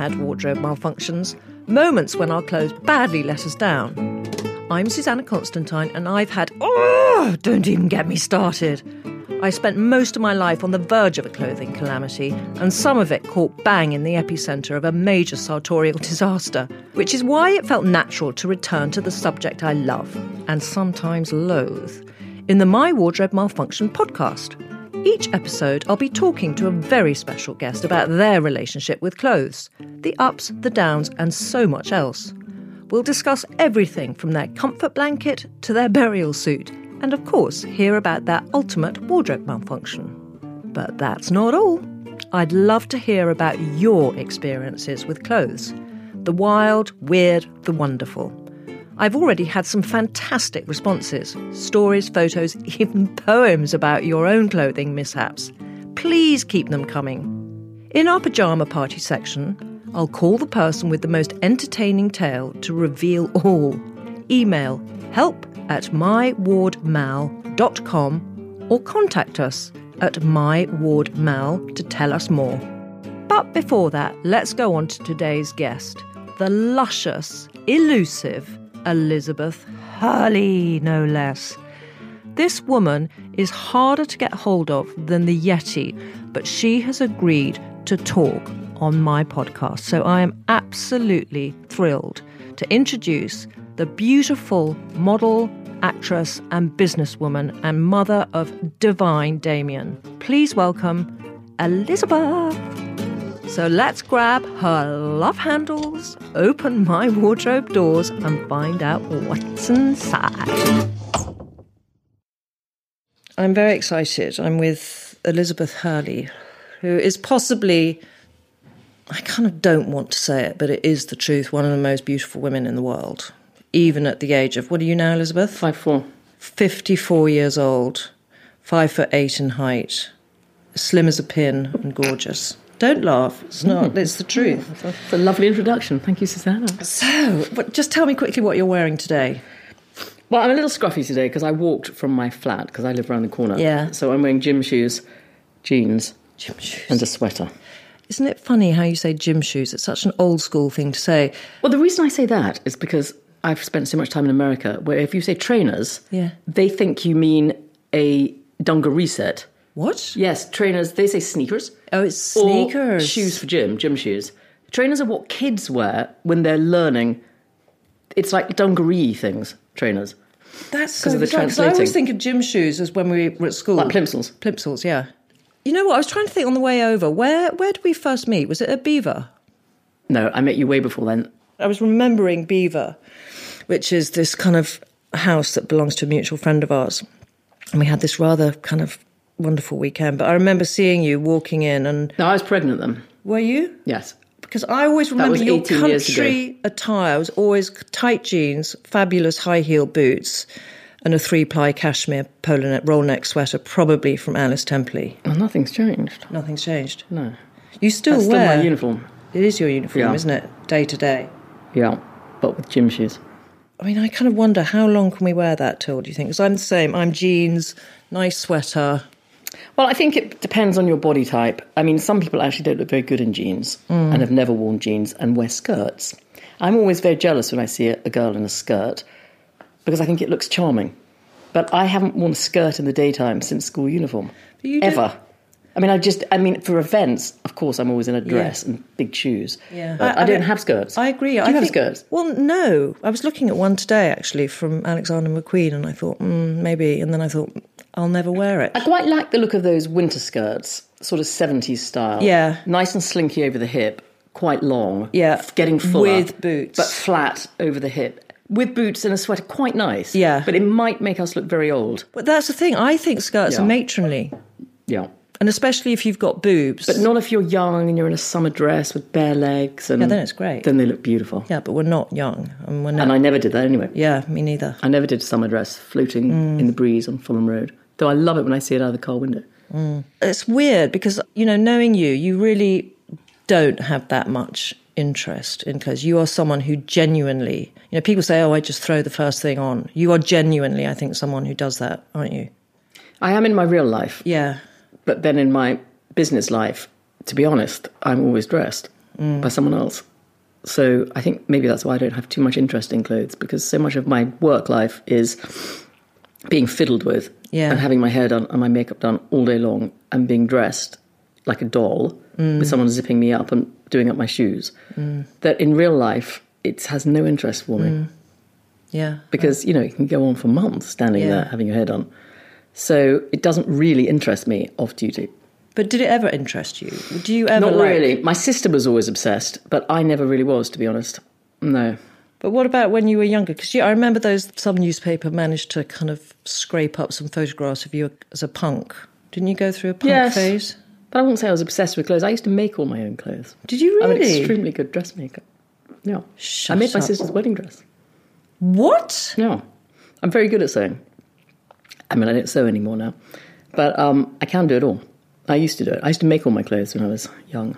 had wardrobe malfunctions, moments when our clothes badly let us down. I'm Susannah Constantine, and I've had. Oh, don't even get me started. I spent most of my life on the verge of a clothing calamity, and some of it caught bang in the epicentre of a major sartorial disaster, which is why it felt natural to return to the subject I love, and sometimes loathe, in the My Wardrobe Malfunction podcast. Each episode, I'll be talking to a very special guest about their relationship with clothes, the ups, the downs, and so much else. We'll discuss everything from their comfort blanket to their burial suit, and of course, hear about their ultimate wardrobe malfunction. But that's not all. I'd love to hear about your experiences with clothes the wild, weird, the wonderful. I've already had some fantastic responses stories, photos, even poems about your own clothing mishaps. Please keep them coming. In our pyjama party section, I'll call the person with the most entertaining tale to reveal all. Email help at mywardmal.com or contact us at mywardmal to tell us more. But before that, let's go on to today's guest, the luscious, elusive Elizabeth Hurley, no less. This woman is harder to get hold of than the Yeti, but she has agreed to talk on my podcast. So I am absolutely thrilled to introduce the beautiful model, actress, and businesswoman and mother of Divine Damian. Please welcome Elizabeth. So let's grab her love handles, open my wardrobe doors, and find out what's inside. I'm very excited. I'm with Elizabeth Hurley, who is possibly, I kind of don't want to say it, but it is the truth, one of the most beautiful women in the world. Even at the age of, what are you now, Elizabeth? Five four. 54 years old, five foot eight in height, slim as a pin and gorgeous. Don't laugh. It's not. Mm. It's the truth. It's a lovely introduction. Thank you, Susannah. So, but just tell me quickly what you're wearing today. Well, I'm a little scruffy today because I walked from my flat because I live around the corner. Yeah. So I'm wearing gym shoes, jeans, Gym shoes. and a sweater. Isn't it funny how you say gym shoes? It's such an old school thing to say. Well, the reason I say that is because I've spent so much time in America where if you say trainers, Yeah. they think you mean a dungaree set. What? Yes, trainers, they say sneakers. Oh, it's sneakers. shoes for gym, gym shoes. Trainers are what kids wear when they're learning. It's like dungaree things, trainers. That's so 'Cause of the bizarre, 'cause I always translating. think of gym shoes as when we were at school. Like plimsolls. Plimsolls, yeah. You know what? I was trying to think on the way over. Where where did we first meet? Was it at Beaver? No, I met you way before then. I was remembering Beaver, which is this kind of house that belongs to a mutual friend of ours. And we had this rather kind of wonderful weekend. But I remember seeing you walking in, and No, I was pregnant then. were you? Yes. Because I always remember your 18 years ago. country attire was always tight jeans, fabulous high heel boots, and a three ply cashmere polo neck, roll neck sweater, probably from Alice Temperley. Well, nothing's changed. Nothing's changed. No. You still That's still wear my uniform. It is your uniform, Yeah. isn't it? Day to day. Yeah. But with gym shoes. I mean, I kind of wonder how long can we wear that till? Do you think? Because I'm the same. I'm jeans, nice sweater. Well, I think it depends on your body type. I mean, some people actually don't look very good in jeans Mm. and have never worn jeans and wear skirts. I'm always very jealous when I see a, girl in a skirt because I think it looks charming. But I haven't worn a skirt in the daytime since school uniform. Ever. I mean, I just, I mean, for events, of course, I'm always in a dress and big shoes. Yeah. But I- I, I don't mean, have skirts. I agree. Do you I have think- skirts? Well, no. I was looking at one today actually from Alexander McQueen, and I thought mm, maybe, and then I thought I'll never wear it. I quite like the look of those winter skirts, sort of 70s style. Yeah. Nice and slinky over the hip, quite long. Yeah. Getting fuller. With boots. But flat over the hip. With boots and a sweater, quite nice. Yeah. But it might make us look very old. But that's the thing. I think skirts are matronly, Yeah. And especially if you've got boobs. But not if you're young and you're in a summer dress with bare legs. And Yeah, then it's great. Then they look beautiful. yeah, but we're not young, and we're not. And I never did that anyway. yeah, me neither. I never did a summer dress floating Mm. in the breeze on Fulham Road. Though I love it when I see it out of the car window. It's weird because you know, knowing you, you really don't have that much interest in clothes. You are someone who genuinely, you know, people say, "Oh, I just throw the first thing on." You are genuinely, I think, someone who does that, aren't you? I am in my real life. Yeah. But then in my business life, to be honest, I'm always dressed. Mm. by someone else. So I think maybe that's why I don't have too much interest in clothes because so much of my work life is being fiddled with Yeah. and having my hair done and my makeup done all day long and being dressed like a doll with mm. someone zipping me up and doing up my shoes. Mm. That in real life it has no interest for me Yeah. because you know you can go on for months standing Yeah. there having your hair done. So it doesn't really interest me off duty. But did it ever interest you? Do you ever Not like- really. My sister was always obsessed, but I never really was, to be honest. No. But what about when you were younger? Because I remember those some newspaper managed to kind of scrape up some photographs of you as a punk. Didn't you go through a punk Yes. phase? But I won't say I was obsessed with clothes. I used to make all my own clothes. Did you really? I'm an extremely good dressmaker. Yeah. Shut I made my sister's wedding dress. What? Yeah. I'm very good at sewing. I mean, I don't sew anymore now. But um, I can do it all. I used to do it. I used to make all my clothes when I was young.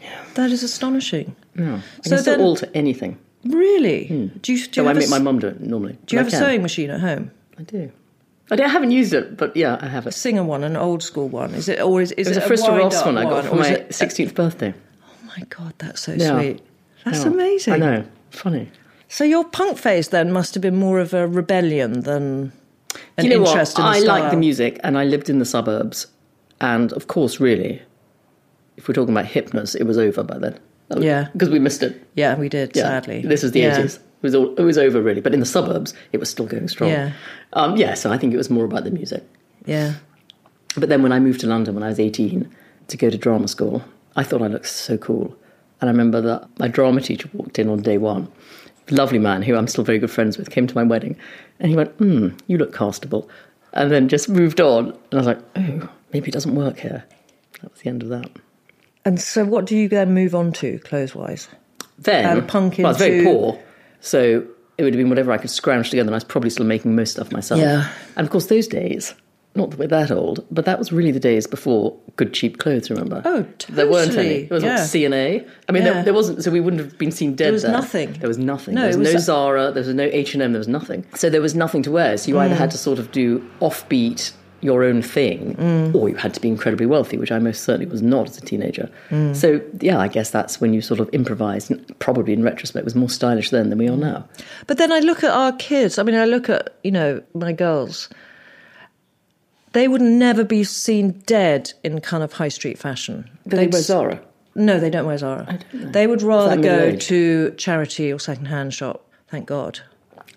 Yeah. That is astonishing. Yeah. I So can then- alter anything. Really? Do you, do you So I have, a, make my mum do it normally. do you have a sewing machine at home? I do. I, don't, I haven't used it, but yeah, I have it. A Singer one, an old school one. Is it or is, is It it a Frista Ross one I got for my 16th birthday. Oh my god, that's so Yeah. sweet. That's Yeah. amazing. I know. Funny. So your punk phase then must have been more of a rebellion than an you know interest what? in the I style. like the music, and I lived in the suburbs, and of course, really, if we're talking about hipness, it was over by then. Yeah. because we missed it. Yeah, we did. Yeah, Sadly, this was the Yeah. eighties. It was all, it was over really, but in the suburbs, it was still going strong. Yeah. um, yeah. So I think it was more about the music. Yeah, But then when I moved to London when I was 18 to go to drama school, I thought I looked so cool. And I remember that my drama teacher walked in on day one, lovely man who I'm still very good friends with, came to my wedding, and he went, hmm, you look castable. And then just moved on. And I was like, oh, maybe it doesn't work here. That was the end of that. and so what do you then move on to clothes wise? Then, And punk well, I was very poor. So it would have been whatever I could scrounge together, and I was probably still making most stuff myself. Yeah. And of course, those days, not that we're that old, but that was really the days before good cheap clothes, remember? Oh, totally. There weren't any. There was Yeah. what, C&A. I mean, Yeah. there, there wasn't, so we wouldn't have been seen dead There was there. nothing. There was nothing. No, there was, was no a- Zara, there was no H&M, there was nothing. So there was nothing to wear. So you Mm. either had to sort of do offbeat, your own thing, Mm. or you had to be incredibly wealthy, which I most certainly was not as a teenager. Mm. So, yeah, I guess that's when you sort of improvised. and Probably in retrospect, was more stylish then than we are now. But then I look at our kids. I mean, I look at you know my girls. They would never be seen dead in kind of high street fashion. Do they wear Zara? No, they don't wear Zara. don't. They would rather go age? to charity or second hand shop. Thank God.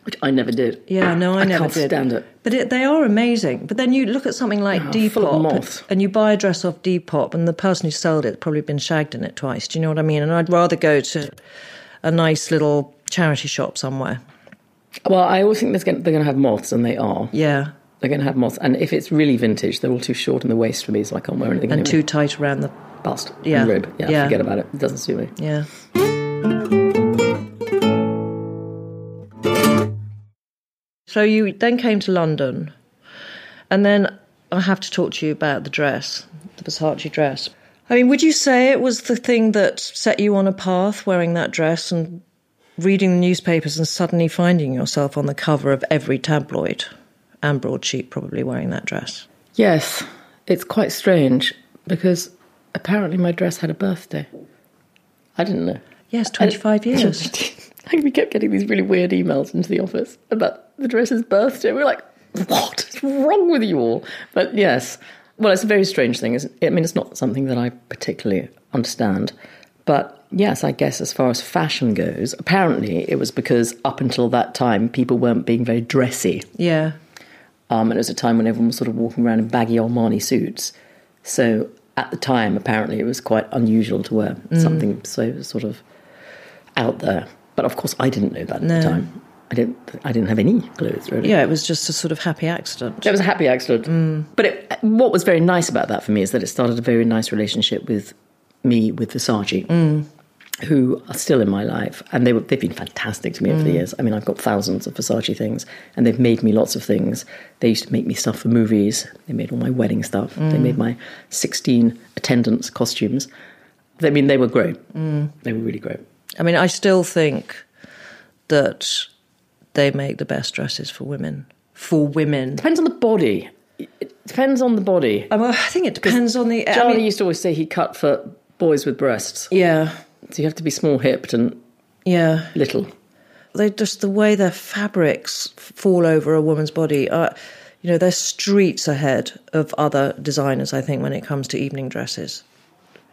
Which I never did. Yeah, no, I, never can't did. stand it. But it, they are amazing. But then you look at something like Oh, Depop, moths. and you buy a dress off Depop, and the person who sold it probably been shagged in it twice. Do you know what I mean? And I'd rather go to a nice little charity shop somewhere. Well, I always think gonna, they're going to have moths, and they are. Yeah, They're going to have moths. And if it's really vintage, they're all too short in the waist for me, so I can't wear anything and anyway. too tight around the bust Yeah. and rib. Yeah, Yeah. forget about it. It doesn't suit me. yeah. So you then came to London, and then I have to talk to you about the dress, the Versace dress. I mean, would you say it was the thing that set you on a path, wearing that dress and reading the newspapers and suddenly finding yourself on the cover of every tabloid and broadsheet, probably wearing that dress? Yes, it's quite strange because apparently my dress had a birthday. I didn't know. Yes, 25 years. Like, we kept getting these really weird emails into the office about the dress's birthday. We were like, what is wrong with you all? But yes, well, it's a very strange thing. Isn't it? I mean, it's not something that I particularly understand. But yes, I guess as far as fashion goes, apparently it was because up until that time, people weren't being very dressy. Yeah. Um, and it was a time when everyone was sort of walking around in baggy Armani suits. So at the time, apparently, it was quite unusual to wear mm. something so sort of out there. But of course, I didn't know that at No. the time. I didn't. I didn't have any clothes really. Yeah, it was just a sort of happy accident. It was a happy accident. Mm. But it, what was very nice about that for me is that it started a very nice relationship with me with Versace, mm. Who are still in my life, and they were, they've been fantastic to me over the mm. years. I mean, I've got thousands of Versace things, and they've made me lots of things. They used to make me stuff for movies. They made all my wedding stuff. They made mm. my sixteen attendance costumes. I mean, they were great. Mm. They were really great. I mean, I still think that they make the best dresses for women. For women. Depends on the body. It depends on the body. I, well, I think it depends on the. I Charlie mean, used to always say he cut for boys with breasts. Yeah, So you have to be small hipped and yeah. little. They just the way their fabrics fall over a woman's body. Uh, you know, they're streets ahead of other designers. I think when it comes to evening dresses.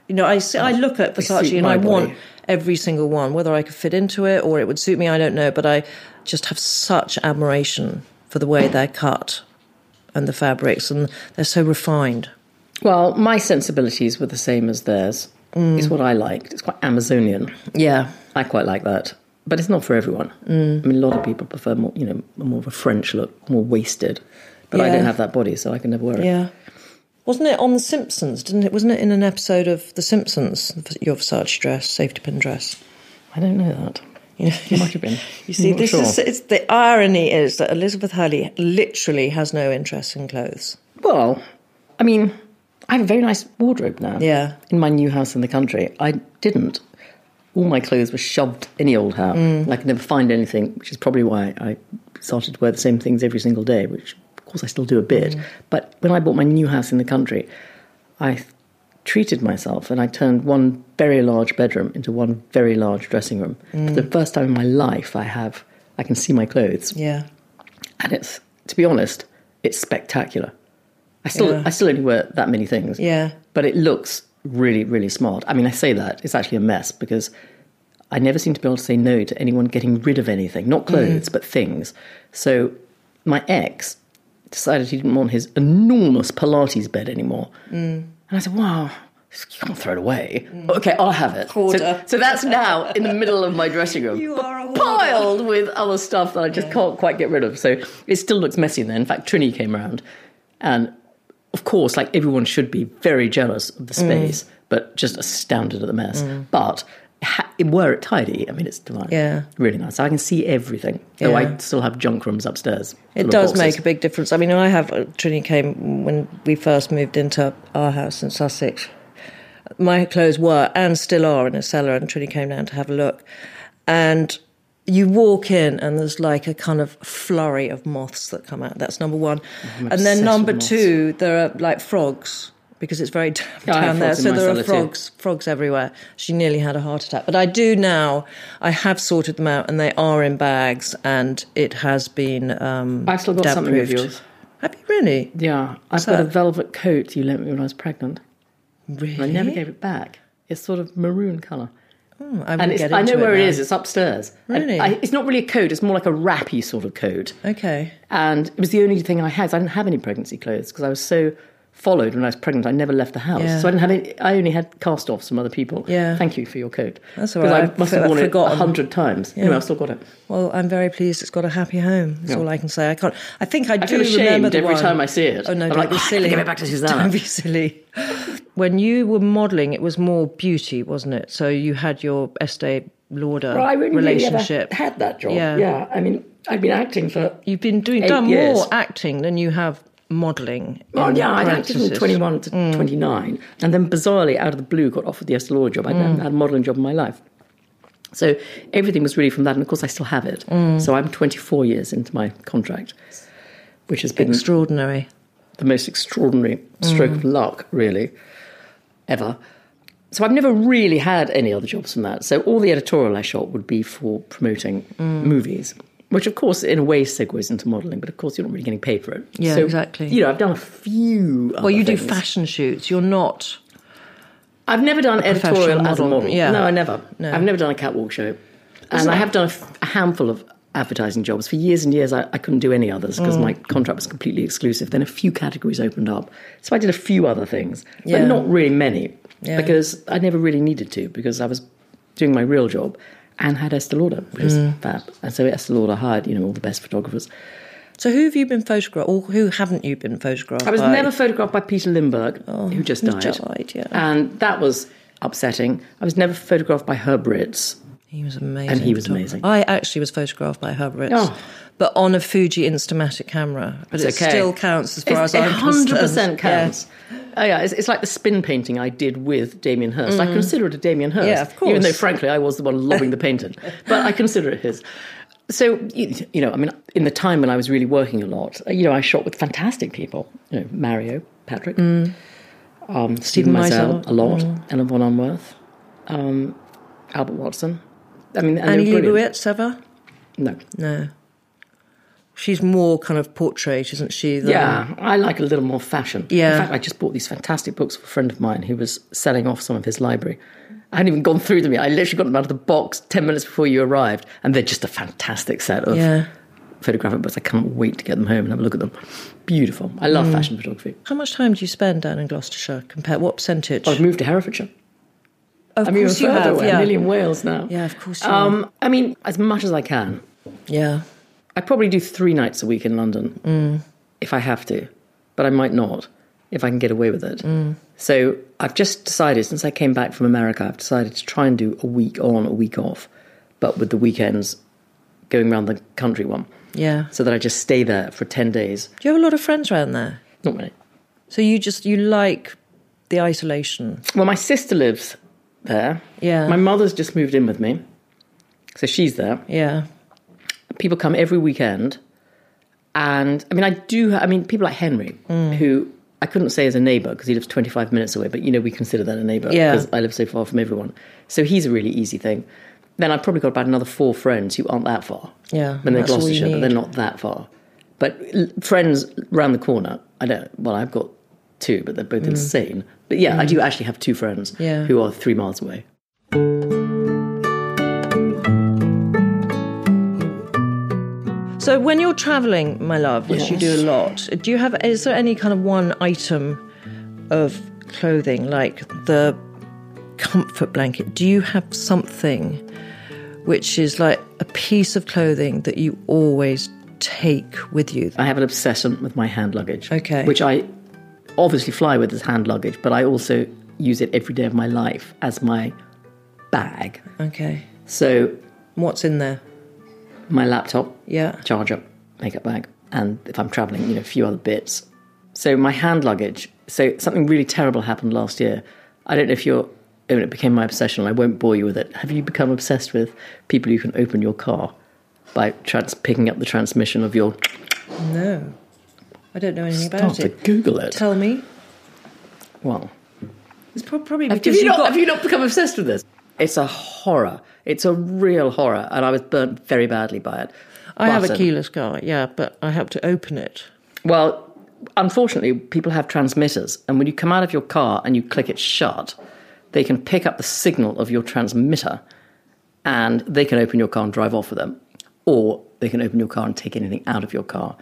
You know, I see, I look at Versace and I want every single one. Whether I could fit into it or it would suit me, I don't know. But I just have such admiration for the way they're cut and the fabrics, and they're so refined. Well, my sensibilities were the same as theirs. Mm. It's what I liked. It's quite Amazonian. Yeah, I quite like that. But it's not for everyone. Mm. I mean, a lot of people prefer more, you know, more of a French look, more wasted. But I don't have that body, so I can never wear it. yeah. Wasn't it on The Simpsons? Didn't it? Wasn't it in an episode of The Simpsons? Your Versace dress, safety pin dress. I don't know that. You know, It might have been. You see, this sure. is it's, the irony is that Elizabeth Hurley literally has no interest in clothes. Well, I mean, I have a very nice wardrobe now. Yeah. In my new house in the country. I didn't. All my clothes were shoved in the old how. Mm. I could never find anything, which is probably why I started to wear the same things every single day, which of course I still do a bit. Mm. But when I bought my new house in the country, I treated myself and I turned one very large bedroom into one very large dressing room. Mm. For the first time in my life, I have I can see my clothes Yeah, and it's to be honest, it's spectacular. I still Yeah. I still only wear that many things. Yeah. But it looks really, really smart. I mean I say that, it's actually a mess because I never seem to be able to say no to anyone getting rid of anything. Not clothes, mm. but things. So my ex decided he didn't want his enormous Pilates bed anymore. Mm. And I said, Wow, you can't throw it away. Mm. Okay, I'll have it. So, so that's now in the middle of my dressing room. You are piled with other stuff that I just can't quite get rid of. So it still looks messy in there. In fact, Trinny came around, and of course, like everyone should be very jealous of the space, but just astounded at the mess. But ha- were it tidy, I mean, it's divine. Yeah. really nice. I can see everything. Though Yeah. I still have junk rooms upstairs. it does boxes. make a big difference. I mean, I have uh, Trinny came when we first moved into our house in Sussex. My clothes were and still are in a cellar, and Trinny came down to have a look. And you walk in, and there's like a kind of flurry of moths that come out. That's number one. and then number two, there are like frogs because it's very damp Yeah, down there. So there are cellar too. frogs, frogs everywhere. She nearly had a heart attack. But I do now. I have sorted them out, and they are in bags, and it has been. Um, I've still got something of yours. Have you really? Yeah, I've got a velvet coat you lent me when I was pregnant. Really? I never gave it back. It's sort of maroon colour. Hmm, I, And I know where it is. It's upstairs. Really? I, it's not really a coat. It's more like a wrappy sort of coat. Okay. And it was the only thing I had. I didn't have any pregnancy clothes because I was so followed when I was pregnant. I never left the house, Yeah. so I didn't have any. I only had cast offs from other people. Yeah. Thank you for your coat. That's all right. I must I've worn it a hundred times. Anyway, I've still got it. Well, I'm very pleased it's got a happy home. That's Yeah. all I can say. I can't. I think I, I do feel remember every one. time I see it. Oh no! I'm like, be "Oh, I have silly. give it back to Susannah." Don't be silly. When you were modelling, it was more beauty, wasn't it? So you had your Estee Lauder Well, I really relationship. had that job. Yeah. yeah. I mean, I've been acting for. You've been doing done years. more acting than you have modelling. Well, yeah, I acted from 21 to Mm. 29, and then bizarrely, out of the blue, got offered the Estee Lauder job. I hadn't had a modelling job in my life. So everything was really from that, and of course, I still have it. Mm. So I'm 24 years into my contract, which has been Extraordinary. the most extraordinary stroke of luck, really, ever. So I've never really had any other jobs from that. So all the editorial I shot would be for promoting mm. movies, which of course in a way segues into modelling, but of course you're not really getting paid for it. Yeah, so, exactly. You know, I've done a few. Well, you do fashion shoots. You're not. I've never done editorial as a model, model. yeah. No, I never. No. I've never done a catwalk show, and I have done a, f- a handful of advertising jobs for years and years. I, I couldn't do any others because my mm. contract was completely exclusive. Then a few categories opened up, so I did a few other things, Yeah. but not really many Yeah. because I never really needed to because I was doing my real job and had Estee Lauder, which is mm. fab. And so Estee Lauder hired you know all the best photographers. So who have you been photographed, or who haven't you been photographed? I was by? never photographed by Peter Lindbergh, who oh, just died. died, yeah. And that was upsetting. I was never photographed by Herb Ritts. He was amazing. And he was amazing. I actually was photographed by Herb Ritts, Oh. but on a Fuji Instamatic camera. But it okay. still counts as far It's- as I'm concerned. it 100% counts. Oh yeah, it's, it's like the spin painting I did with Damien Hirst. I consider it a Damien Hirst, Mm. Yeah, of even though frankly I was the one lobbing the paint in, but I consider it his. So you, you know, I mean, in the time when I was really working a lot, you know, I shot with fantastic people. You know, Mario, Patrick. Mm. Um, Steven Meisel, a lot. Ellen von Unwerth. Um, Albert Watson. I mean, Annie they were brilliant. Leibovitz ever? No. No. She's more kind of portrait, isn't she? than- Yeah, I like a little more fashion. Yeah. In fact, I just bought these fantastic books for a friend of mine who was selling off some of his library. I hadn't even gone through them yet. I literally got them out of the box 10 minutes before you arrived, and they're just a fantastic set of Yeah. photographic books. I can't wait to get them home and have a look at them. Beautiful. I love Mm. fashion photography. How much time do you spend down in Gloucestershire? Compare what percentage? I've moved to Herefordshire. Of I'm even course you have. away. Yeah. Nearly in Wales now. yeah, of course. Um, I mean, as much as I can. Yeah. I probably do three nights a week in London Mm. if I have to, but I might not if I can get away with it. Mm. So I've just decided, since I came back from America, I've decided to try and do a week on, a week off, but with the weekends going around the country one, Yeah. so that I just stay there for 10 days. Do you have a lot of friends around there? Not many. So you just you like the isolation. Well, my sister lives there. Yeah. My mother's just moved in with me, so she's there. Yeah. people come every weekend and i mean i do i mean people like henry Mm. who i couldn't say is a neighbour because he lives 25 minutes away but you know we consider that a neighbour Yeah. because i live so far from everyone so he's a really easy thing then i've probably got about another four friends who aren't that far Yeah, and they're that's all you gloucestershire but they're not that far but friends round the corner i don't well i've got two but they're both insane but yeah i do actually have two friends Mm. Yeah. who are three miles away So when you're travelling, my love, which you do a lot, do you have is there any kind of one item of clothing like the comfort blanket? Do you have something which is like a piece of clothing that you always take with you? I have an obsession with my hand luggage. Okay. Which I obviously fly with as hand luggage, but I also use it every day of my life as my bag. Okay. So What's in there? my laptop, Yeah. charger, makeup bag, and if I'm traveling, you know, a few other bits. So my hand luggage. So something really terrible happened last year. I don't know if you're. I mean, it became my obsession. I won't bore you with it. Have you become obsessed with people who can open your car by trans- picking up the transmission of your? No. I don't know anything Start about to it. Google it. Tell me. Well, It's prob- probably Have because you, you've not, got have you not become obsessed with this? It's a horror. It's a real horror, and I was burnt very badly by it. I have a um, keyless car, yeah, but I have to open it. Well, unfortunately, people have transmitters, and when you come out of your car and you click it shut, they can pick up the signal of your transmitter, and they can open your car and drive off with them, or they can open your car and take anything out of your car.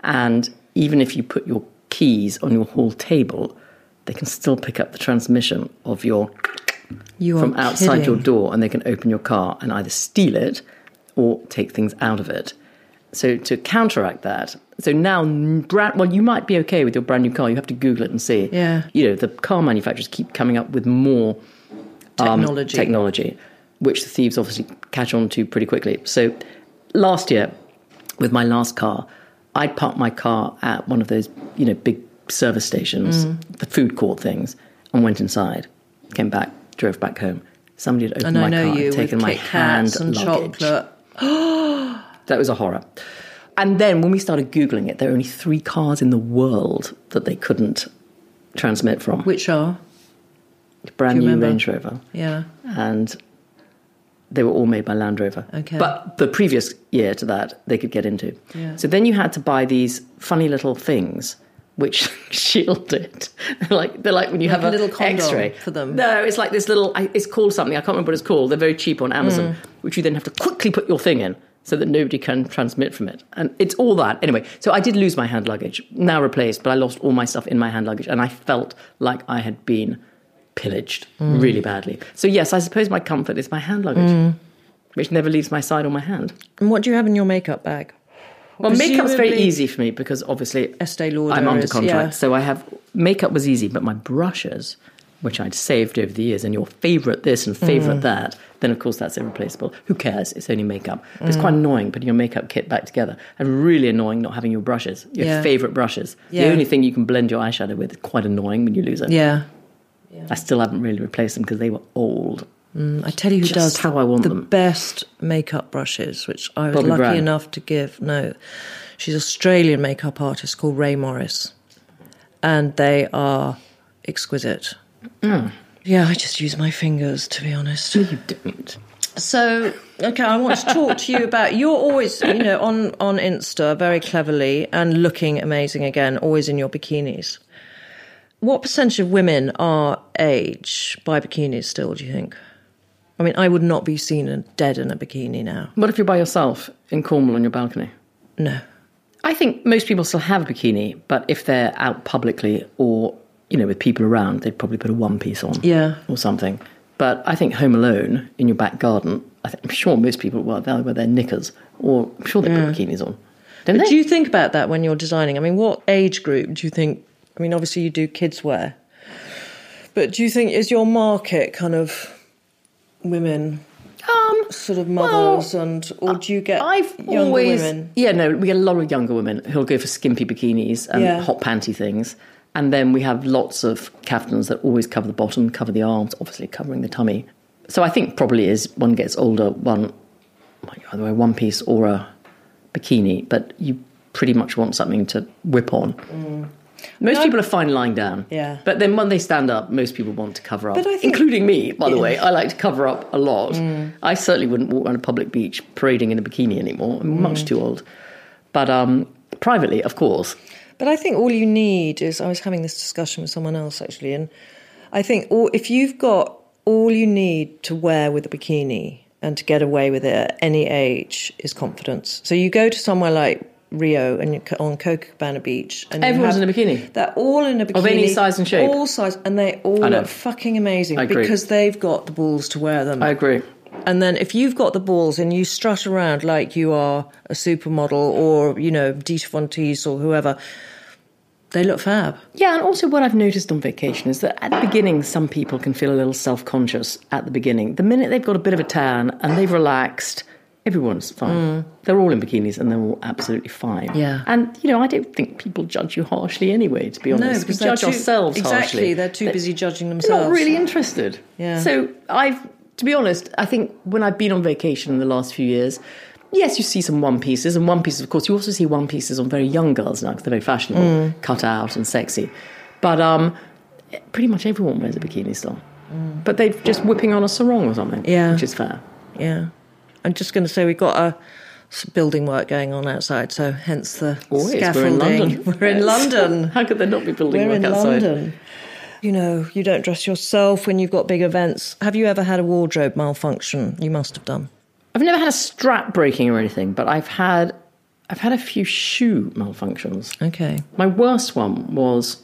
And even if you put your keys on your hall table, they can still pick up the transmission of your You from outside your door and they can open your car and either steal it or take things out of it. So to counteract that, so now brand well, you might be okay with your brand new car. You have to Google it and see. Yeah. You know, the car manufacturers keep coming up with more um, Technology. technology, which the thieves obviously catch on to pretty quickly. So last year, with my last car, I'd parked my car at one of those, you know, big service stations, Mm. the food court things, and went inside, came back, drove back home. Somebody had opened And I my know car and taken my Kit hand and luggage. chocolate. That was a horror. And then when we started Googling it, there were only three cars in the world that they couldn't transmit from. Which are? Brand new remember? Range Rover. Yeah. and they were all made by Land Rover. Okay. But the previous year to that, they could get into. Yeah. So then you had to buy these funny little things which shield it. They're like they're like when you Like have a a little X-ray for them. No, it's like this little. It's called something. I can't remember what it's called. They're very cheap on Amazon, Mm. which you then have to quickly put your thing in. So that nobody can transmit from it. And it's all that. Anyway, so I did lose my hand luggage, now replaced, but I lost all my stuff in my hand luggage. And I felt like I had been pillaged Mm. really badly. So, yes, I suppose my comfort is my hand luggage, Mm. which never leaves my side or my hand. And what do you have in your makeup bag? Well, makeup's very easy for me because obviously Estee Lauder I'm under is- contract. yeah. So I have makeup was easy, but my brushes, which I'd saved over the years, and your favourite this and favourite Mm. that, then of course that's irreplaceable. Who cares? It's only makeup. But Mm. it's quite annoying putting your makeup kit back together, and really annoying not having your brushes, your Yeah. favourite brushes. Yeah. The only thing you can blend your eyeshadow with is quite annoying when you lose it. Yeah. I still haven't really replaced them because they were old. Mm, I tell you who Just does how I want the them. best makeup brushes, which I was Bobbi lucky Brown. enough to give. No, she's an Australian makeup artist called Rae Morris, and they are exquisite. Mm. Yeah, I just use my fingers, to be honest. No, You don't. So, okay, I want to talk to you about. You're always, you know, on on Insta very cleverly and looking amazing again, always in your bikinis. What percentage of women are age by bikinis still? Do you think? I mean, I would not be seen dead in a bikini now. What if you're by yourself in Cornwall on your balcony? No. I think most people still have a bikini, but if they're out publicly or you know with people around, they'd probably put a one piece on, Yeah. or something. But I think home alone in your back garden, I think, I'm sure most people well they'll wear their knickers, or I'm sure they put bikinis on. Don't But they? do you think about that when you're designing? I mean, what age group do you think? I mean, obviously you do kids wear, but do you think is your market kind of women, um, sort of mothers, and or do you get I've younger always women? yeah no we get a lot of younger women who'll go for skimpy bikinis and Yeah. hot panty things, and then we have lots of kaftans that always cover the bottom, cover the arms, obviously covering the tummy. So I think probably as one gets older, one might either wear one piece or a bikini, but you pretty much want something to whip on. Most No, people are fine lying down. Yeah. But then when they stand up, most people want to cover up. But I think- including me, by the way. I like to cover up a lot. I certainly wouldn't walk around a public beach parading in a bikini anymore. I'm much too old. But um, privately, of course. But I think all you need is I was having this discussion with someone else actually, and I think all, if you've got all you need to wear with a bikini and to get away with it at any age is confidence. So you go to somewhere like Rio and on Copacabana Beach, and Everyone's in a bikini. They're all in a bikini Of any size and shape. all size, and they all look fucking amazing I agree. because they've got the balls to wear them. I agree. And then if you've got the balls and you strut around like you are a supermodel or, you know, Dita Von Teese or whoever, they look fab. Yeah, and also what I've noticed on vacation is that at the beginning, some people can feel a little self conscious at the beginning. The minute they've got a bit of a tan and they've relaxed, everyone's fine. They're all in bikinis and they're all absolutely fine. Mm. Yeah. And, you know, I don't think people judge you harshly anyway, to be honest. we judge too- ourselves exactly. harshly. They're too busy judging They're themselves. not really interested. Yeah. So I've, to be honest, I think when I've been on vacation in the last few years, yes, you see some one pieces, and one pieces, of course, you also see one pieces on very young girls now because they're very fashionable, Mm. cut out and sexy. But um, pretty much everyone wears a bikini still. But they're just whipping on a sarong or something, Mm. Yeah. which is fair. Yeah. I'm just going to say we've got a building work going on outside, so hence the oh, Always, we're in scaffolding. London. We're in Yes. London. How could there not be building We're work in outside? London. You know, you don't dress yourself when you've got big events. Have you ever had a wardrobe malfunction? You must have done. I've never had a strap breaking or anything, but I've had I've had a few shoe malfunctions. Okay. My worst one was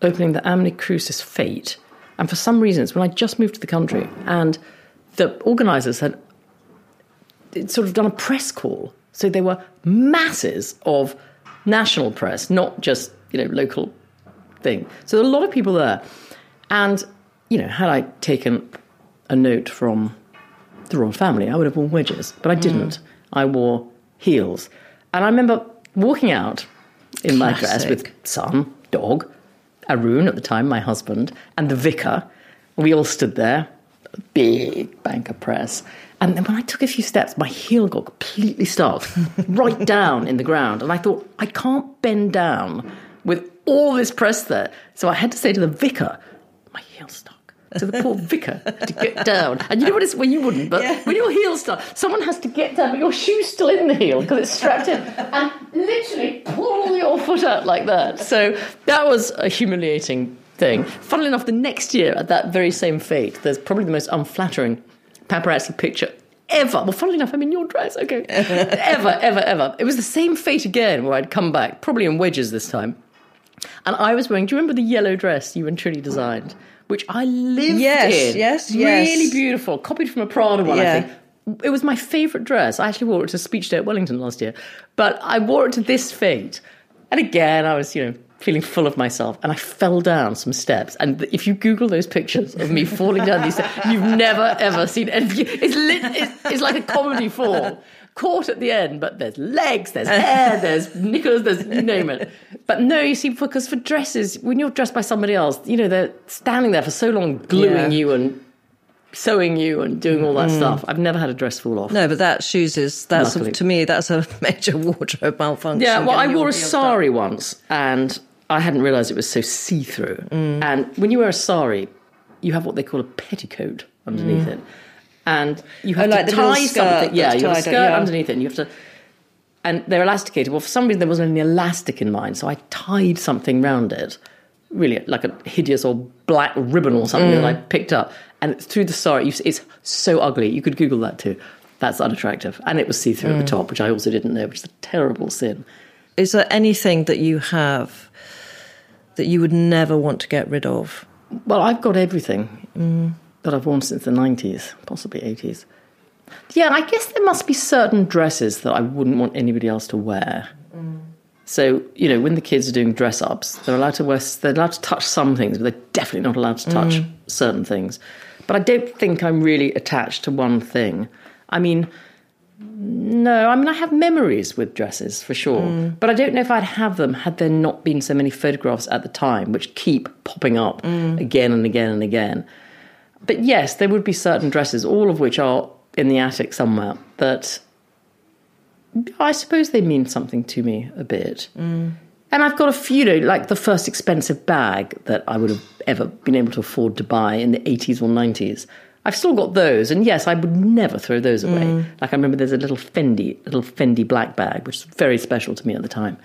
opening the Ampney Crucis Fete. And for some reason, it's when I just moved to the country, and the organisers had sort of done a press call. So there were masses of national press, not just you know local thing. So there were a lot of people there, and you know, had I taken a note from the royal family, I would have worn wedges, but I didn't. Mm. I wore heels, and I remember walking out in my dress with son, dog, Arun at the time, my husband, and the vicar. We all stood there, big banker press. And then when I took a few steps, my heel got completely stuck right down in the ground. And I thought, I can't bend down with all this press there. So I had to say to the vicar, my heel's stuck. to the poor vicar to get down. And you know what it's when you wouldn't, but when your heel's stuck, someone has to get down, but your shoe's still in the heel because it's strapped in. And literally pull your foot out like that. So that was a humiliating thing. Funnily enough, the next year at that very same fete, there's probably the most unflattering paparazzi picture ever. Well, funnily enough, I'm in your dress, okay. ever, ever, ever. It was the same fete again where I'd come back, probably in wedges this time. And I was wearing, do you remember the yellow dress you and Trinny designed? Which I lived Yes, in. yes, yes. Really beautiful. Copied from a Prada one, I Yeah. think. It was my favourite dress. I actually wore it to a speech day at Wellington last year. But I wore it to this fete. And again, I was, you know, feeling full of myself. And I fell down some steps. And if you Google those pictures of me falling down these steps, you've never, ever seen anything. It's, lit, it's, it's like a comedy fall. Caught at the end, but there's legs, there's hair, there's knickers, there's you name it. But no, you see, because for dresses, when you're dressed by somebody else, you know, they're standing there for so long, gluing Yeah. you and sewing you and doing all that mm. stuff. I've never had a dress fall off. No, but that shoes is that's Luckily. to me that's a major wardrobe malfunction. Yeah, well, I wore a sari once, and I hadn't realised it was so see through. Mm. And when you wear a sari, you have what they call a petticoat underneath it. And you have Mm. Oh, like to the tie something. Yeah, you have a skirt yeah. underneath it and you have to. And they're elasticated. Well, for some reason, there wasn't any elastic in mine. So I tied something round it, really like a hideous or black ribbon or something that I Mm. picked up. And it's through the sari. It's so ugly. You could Google that too. That's unattractive. And it was see through Mm. at the top, which I also didn't know, which is a terrible sin. Is there anything that you have that you would never want to get rid of? Well, I've got everything Mm. that I've worn since the 90s, possibly 80s. Yeah, I guess there must be certain dresses that I wouldn't want anybody else to wear. So, you know, when the kids are doing dress ups, they're allowed to wear, they're allowed to touch some things, but they're definitely not allowed to touch Mm. certain things. But I don't think I'm really attached to one thing. I mean, no, I mean, I have memories with dresses for sure, Mm. but I don't know if I'd have them had there not been so many photographs at the time, which keep popping up Mm. again and again and again. But yes, there would be certain dresses, all of which are in the attic somewhere, that I suppose they mean something to me a bit. Mm. And I've got a few, you know, like the first expensive bag that I would have ever been able to afford to buy in the 80s or 90s. I've still got those, and yes, I would never throw those away. Mm. Like I remember there's a little Fendi, little Fendi black bag, which is very special to me at the time.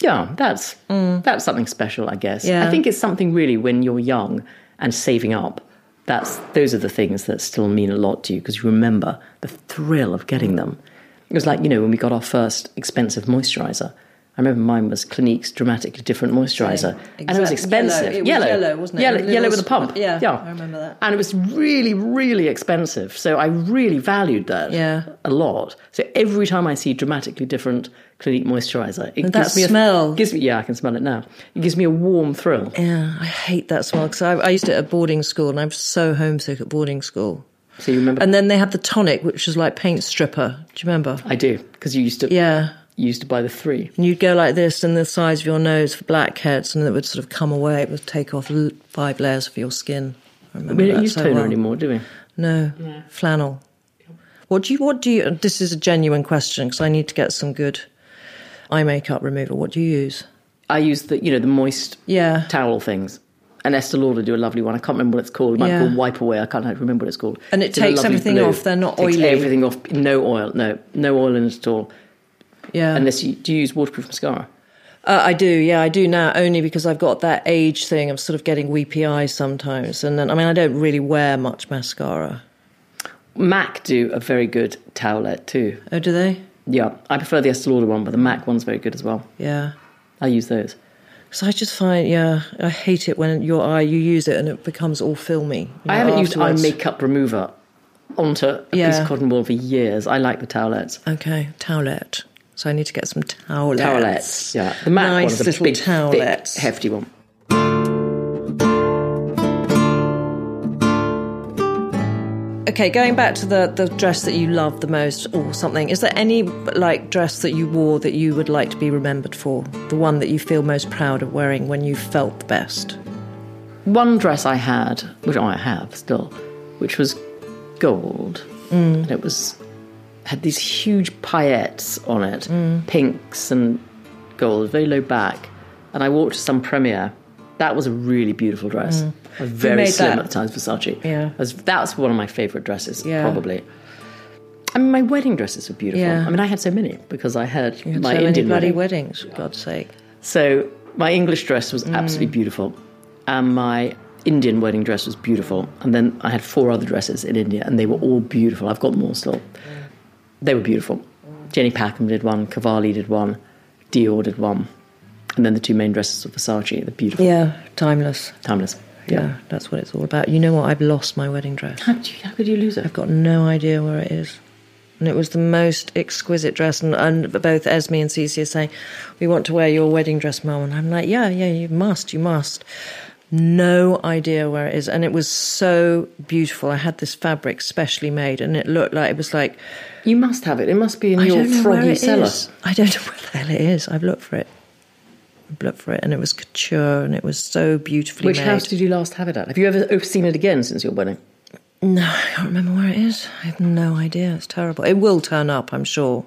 Yeah, that's that's something special, I guess. Mm. Yeah. I think it's something really when you're young and saving up. That's those are the things that still mean a lot to you because you remember the thrill of getting them. It was like you know when we got our first expensive moisturizer. I remember mine was Clinique's dramatically different moisturizer, and it was Exact- yellow. expensive. It was yellow, wasn't it? Yellow, little yellow with a pump. yeah, yeah, I remember that. And it was really, really expensive. So I really valued that Yeah. a lot. So every time I see dramatically different Clinique moisturizer, it And gives me a, smell. Gives me, yeah, I can smell it now. It gives me a warm thrill. Yeah, I hate that smell because I, I used it at boarding school and I'm so homesick at boarding school. So you remember? And then they had the tonic, which was like paint stripper. Do you remember? I do because you used to. Yeah. You used to buy the three. And you'd go like this in the size of your nose for blackheads, and it would sort of come away. It would take off five layers of your skin. I remember We don't that use so toner well. anymore, do we? No, flannel. What do you? What do you? This is a genuine question because I need to get some good eye makeup remover. What do you use? I use the you know the moist Yeah. towel things. And Estee Lauder do a lovely one. I can't remember what it's called. It might Yeah. be called Wipe Away. I can't remember what it's called. And it It's takes everything blue. off. They're not Takes oily. everything off. No oil. No, no oil in it at all. Yeah. Unless you do you use waterproof mascara. Uh, I do, yeah, I do now, only because I've got that age thing of sort of getting weepy eyes sometimes. And then, I mean, I don't really wear much mascara. Mac do a very good towelette too. Oh, do they? Yeah, I prefer the Estee Lauder one, but the Mac one's very good as well. Yeah. I use those. So I just find, yeah, I hate it when your eye, you use it and it becomes all filmy. you I haven't used eye afterwards. makeup remover onto a piece of cotton wool for years. I like the towelettes. Okay, towelette. So I need to get some towelettes. Towelettes, yeah. The Mac nice one is a little big, towelettes. thick, hefty one. Okay, going back to the, the dress that you love the most or something, is there any like dress that you wore that you would like to be remembered for? The one that you feel most proud of wearing when you felt the best? One dress I had, which I have still, which was gold, Mm. and it was had these huge paillettes on it, Mm. pinks and gold, very low back, and I walked to some premiere. That was a really beautiful dress. Was very Mm. slim that? at the time, it was Versace. Yeah. Was, that's one of my favourite dresses, Yeah. probably. I mean, my wedding dresses were beautiful. Yeah. I mean, I had so many because I had, had my so many Indian bloody wedding. weddings, for God's sake. So my English dress was Mm. absolutely beautiful, and my Indian wedding dress was beautiful. And then I had four other dresses in India, and they were all beautiful. I've got more still. They were beautiful. Jenny Packham did one, Cavalli did one, Dior did one, and then the two main dresses of Versace. They're beautiful, Yeah, timeless. timeless. Yeah. that's what it's all about. You know what? I've lost my wedding dress. How, you, how could you lose it? I've got no idea where it is. And it was the most exquisite dress. And, and both Esme and Cece are saying, We want to wear your wedding dress, Mum. And I'm like, Yeah, yeah, you must, you must. No idea where it is. And it was so beautiful. I had this fabric specially made, and it looked like it was like, You must have it. It must be in I your froggy cellar. is. I don't know where the hell it is. I've looked for it. I've looked for it, and it was couture, and it was so beautifully Which made. house did you last have it at? Have you ever seen it again since your wedding? No, I can't remember where it is. I have no idea. It's terrible. It will turn up, I'm sure.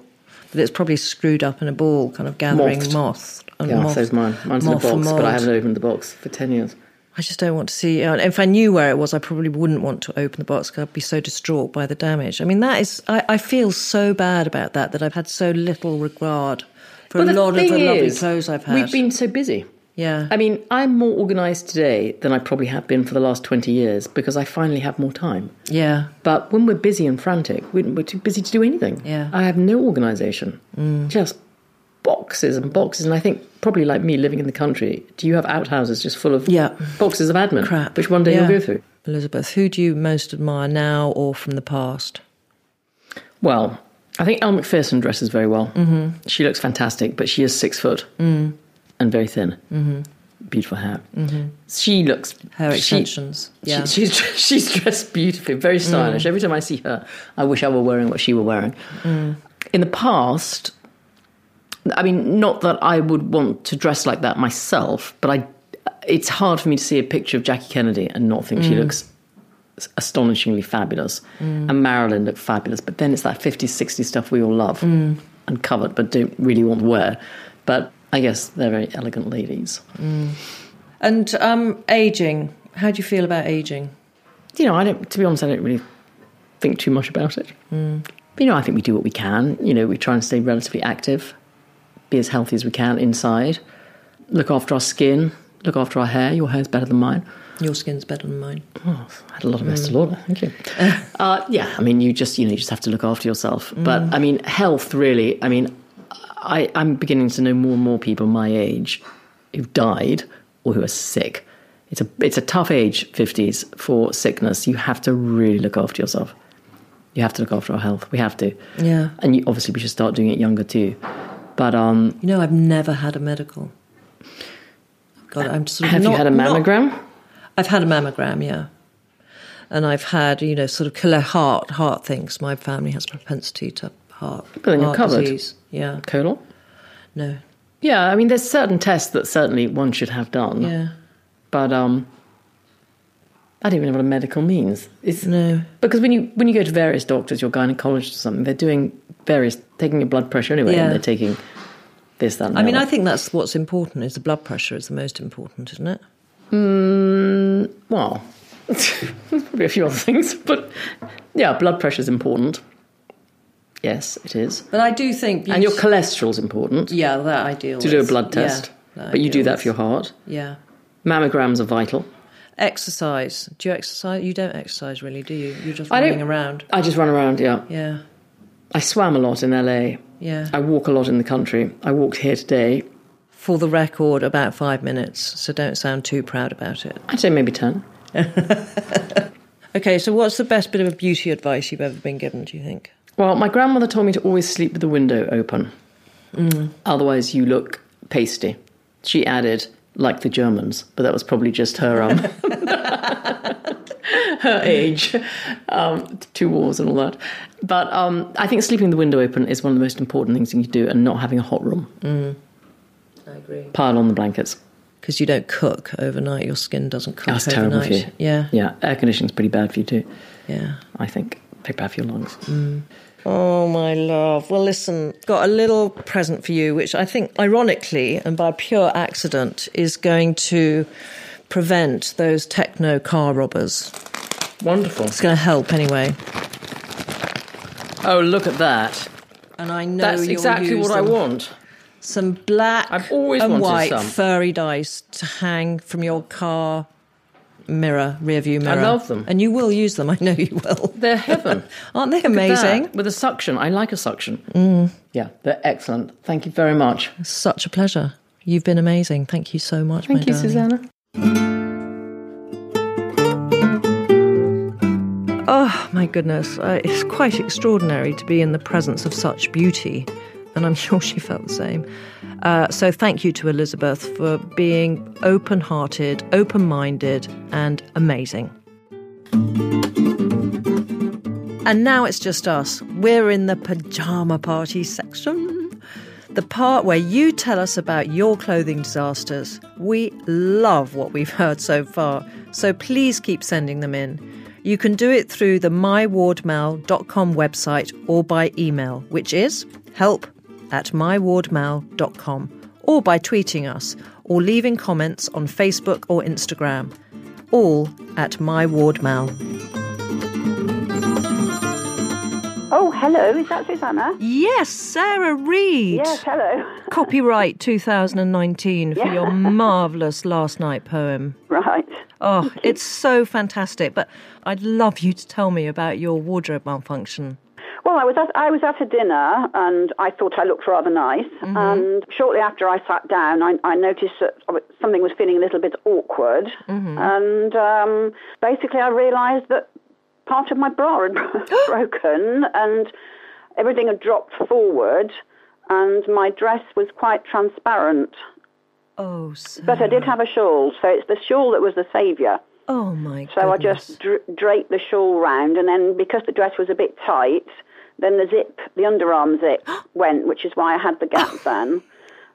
But it's probably screwed up in a ball, kind of gathering Moths. moth And Yeah, moth- so's mine. Mine's in a box, but I haven't opened the box for 10 years. I just don't want to see. uh, If I knew where it was, I probably wouldn't want to open the box because I'd be so distraught by the damage. I mean, that is. I, I feel so bad about that that I've had so little regard for a But lot of the thing lovely clothes I've had. We've been so busy. yeah. I mean, I'm more organised today than I probably have been for the last 20 years because I finally have more time. yeah. But when we're busy and frantic, we- we're too busy to do anything. Yeah. I have no organisation. Just boxes and boxes. And I think, probably like me living in the country, do you have outhouses just full of Yeah. boxes of admin? Crap. Which one day Yeah. you'll go through? Elizabeth, who do you most admire now or from the past? Well, I think Elle Macpherson dresses very well. Mm-hmm. She looks fantastic, but she is six foot and very thin. Mm-hmm. Beautiful hair. Mm-hmm. She looks she- extensions. she- yeah. she's she's dressed beautifully, very stylish. Every time I see her, I wish I were wearing what she were wearing. In the past, I mean, not that I would want to dress like that myself, but I. It's hard for me to see a picture of Jackie Kennedy and not think she mm. looks astonishingly fabulous. Mm. And Marilyn looked fabulous. But then it's that 50s, 60s stuff we all love mm. and covered, but don't really want to wear. But I guess they're very elegant ladies. and um, aging. How do you feel about aging? You know, I don't. To be honest, I don't really think too much about it. But, you know, I think we do what we can. You know, we try and stay relatively active, be as healthy as we can inside, look after our skin, look after our hair. Your hair's better than mine. Your skin's better than mine. Oh, I had a lot of Estee Lauder. Thank you. uh, yeah, I mean, you just you know you just have to look after yourself. But I mean, health really. I mean, I, I'm beginning to know more and more people my age who've died or who are sick. It's a it's a tough age, fifties, for sickness. You have to really look after yourself. You have to look after our health. We have to. Yeah. And you, obviously, we should start doing it younger too. But um, You know, I've never had a medical. God, I'm sort of have you had a not- mammogram? I've had a mammogram, yeah. And I've had, you know, sort of killer heart heart things. My family has propensity to heart. But then you're covered. Disease. Yeah. Colon? No. Yeah, I mean, there's certain tests that certainly one should have done. Yeah. but um, I don't even know what a medical means. It's, No. because when you when you go to various doctors, your gynecologist or something, they're doing various taking your blood pressure anyway, Yeah. and they're taking this, that. And I mean, I think that's what's important. Is the blood pressure is the most important, isn't it? Hmm, well, probably a few other things, but yeah, blood pressure is important. Yes, it is, But I do think. and your cholesterol's important yeah, that I deal to do a blood test. I but you do that with. for your heart. Yeah. Mammograms are vital. Exercise. Do you exercise? You don't exercise really, do you? You're just I running around. I just run around. Yeah, Yeah. I swam a lot in LA. Yeah. I walk a lot in the country. I walked here today. For the record, about five minutes, so don't sound too proud about it. I'd say maybe ten. Okay, so what's the best bit of beauty advice you've ever been given, do you think? Well, my grandmother told me to always sleep with the window open. Mm. Otherwise, you look pasty. She added, like the Germans, but that was probably just her um, her age, um, two wars and all that. But um, I think sleeping the window open is one of the most important things you can do, and not having a hot room. Mm. I agree. Pile on the blankets. Because you don't cook overnight, your skin doesn't cook That's terrible overnight. for you. Yeah, Yeah, air conditioning's pretty bad for you too. yeah. I think very bad for your lungs. Oh, my love. Well, listen, got a little present for you, which I think, ironically and by pure accident, is going to prevent those techno car robbers. Wonderful. It's going to help anyway. Oh, look at that. And I know That's exactly what I want. Some black I've always and wanted white some. furry dice to hang from your car mirror, rear view mirror. I love them. And you will use them. I know you will. They're heaven. Aren't they amazing? With a suction. I like a suction. Yeah, they're excellent. Thank you very much. Such a pleasure. You've been amazing. Thank you so much, Thank you, darling. Susannah. Oh, my goodness. Uh, it's quite extraordinary to be in the presence of such beauty, and I'm sure she felt the same. Uh, so, thank you to Elizabeth for being open hearted, open minded, and amazing. And now it's just us. We're in the pajama party section. The part where you tell us about your clothing disasters. We love what we've heard so far, so please keep sending them in. You can do it through the mywardmal.com website or by email, which is help at mywardmal.com, or by tweeting us or leaving comments on Facebook or Instagram. All at My Ward Mal. Oh, hello. Is that Susannah? Yes, Sarah Reed. Yes, hello. Copyright 2019 for Yeah. your marvellous last night poem. Right. Oh, it's so fantastic. But I'd love you to tell me about your wardrobe malfunction. Well, I was at I was at a dinner and I thought I looked rather nice. And shortly after I sat down, I, I noticed that something was feeling a little bit awkward. And um, basically, I realised that part of my bra had broken and everything had dropped forward, and my dress was quite transparent. Oh, Sarah. But I did have a shawl, so it's the shawl that was the saviour. Oh, my So I just dra- draped the shawl round, and then because the dress was a bit tight, then the zip, the underarm zip, went, which is why I had the gap then.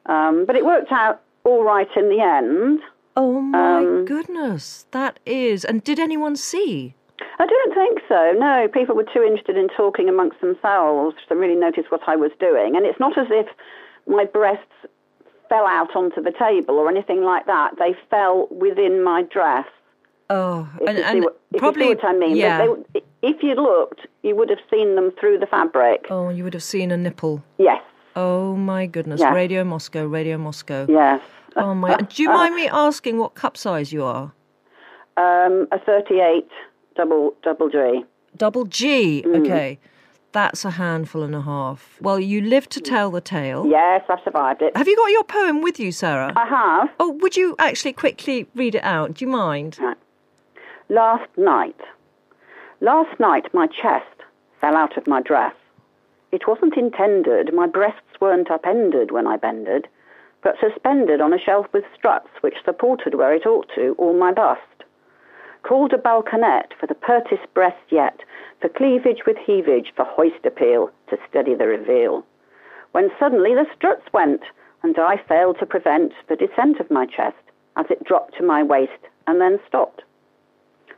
Um, but it worked out all right in the end. Oh, my um, goodness. That is. And did anyone see? I didn't think so. No, people were too interested in talking amongst themselves to really notice what I was doing. And it's not as if my breasts fell out onto the table or anything like that. They fell within my dress. Oh, If, and, you, and what, if probably. you see what I mean. They- Yeah. they- if you looked, you would have seen them through the fabric. Oh, you would have seen a nipple. Yes, Oh, my goodness. Yeah. Radio Moscow, Radio Moscow. yes. Oh, my. Do you mind me asking what cup size you are? Um, a 38 double double G. Double G. Mm. Okay. That's a handful and a half. Well, you live to tell the tale. Yes, I've survived it. Have you got your poem with you, Sarah? I have. Oh, would you actually quickly read it out? Do you mind? Last night. Last night my chest fell out of my dress. It wasn't intended, my breasts weren't upended when I bended, but suspended on a shelf with struts which supported where it ought to all my bust. Called a balconette for the pertest breast yet, for cleavage with heavage, for hoist appeal, to steady the reveal. When suddenly the struts went, and I failed to prevent the descent of my chest as it dropped to my waist and then stopped.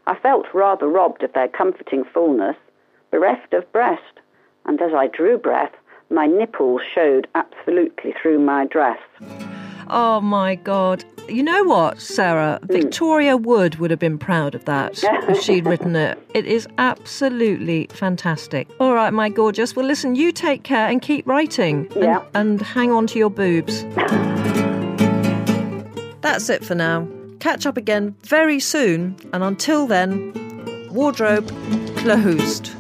I felt rather robbed of their comforting fullness, bereft of breast, and as I drew breath, my nipples showed absolutely through my dress. Oh my God. You know what, Sarah? Hmm. Victoria Wood would have been proud of that if she'd written it. It is absolutely fantastic. All right, my gorgeous. Well, listen, you take care and keep writing. And, Yeah. and hang on to your boobs. That's it for now. Catch up again very soon. And until then, wardrobe closed.